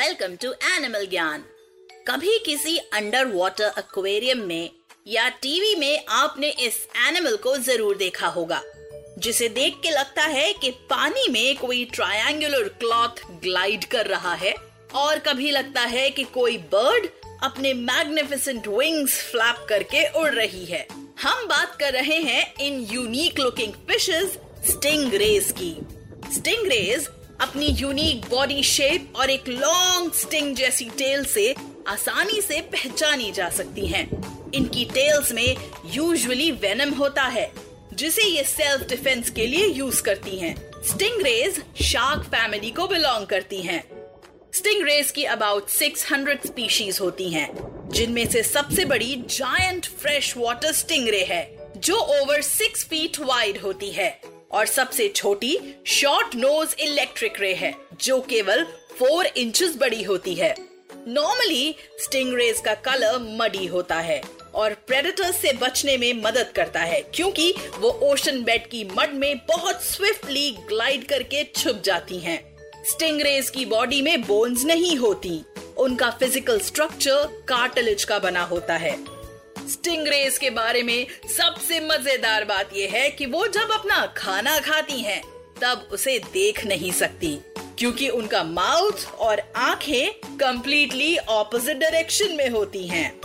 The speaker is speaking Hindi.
वेलकम टू एनिमल ज्ञान कभी किसी अंडर वाटर एक्वेरियम में या टीवी में आपने इस एनिमल को ज़रूर देखा होगा, जिसे देख के लगता है कि पानी में कोई ट्रायंगुलर क्लॉथ ग्लाइड कर रहा है, और कभी लगता है कि कोई बर्ड अपने मैग्निफिसेंट विंग्स फ्लैप करके उड़ रही है। हम बात कर रहे हैं इन यूनिक लुकिंग फिशेस स्टिंग की। स्टिंग अपनी यूनिक बॉडी शेप और एक लॉन्ग स्टिंग जैसी टेल से आसानी से पहचानी जा सकती हैं। इनकी टेल्स में यूजुअली वेनम होता है जिसे ये सेल्फ डिफेंस के लिए यूज़ करती हैं। स्टिंग रेज शार्क फैमिली को बिलोंग करती हैं। स्टिंग रेज की अबाउट 600 स्पीशीज होती हैं, जिनमें से सबसे बड़ी जायंट फ्रेश वाटर स्टिंगरे है जो ओवर सिक्स फीट वाइड होती है और सबसे छोटी शॉर्ट नोज़ इलेक्ट्रिक रे है, जो केवल फोर इंचेस बड़ी होती है नॉर्मली स्टिंगरेज का कलर मडी होता है और प्रेडेटर्स से बचने में मदद करता है, क्योंकि वो ओशन बेड की मड में बहुत स्विफ्टली ग्लाइड करके छुप जाती हैं। स्टिंग रेज की बॉडी में बोन्स नहीं होती, उनका फ़िज़िकल स्ट्रक्चर कार्टिलेज का बना होता है स्टिंगरेज के बारे में सबसे मज़ेदार बात यह है कि वो जब अपना खाना खाती हैं, तब उसे देख नहीं सकती क्योंकि उनका माउथ और आँखें कम्प्लीटली ऑपोजिट डायरेक्शन में होती हैं।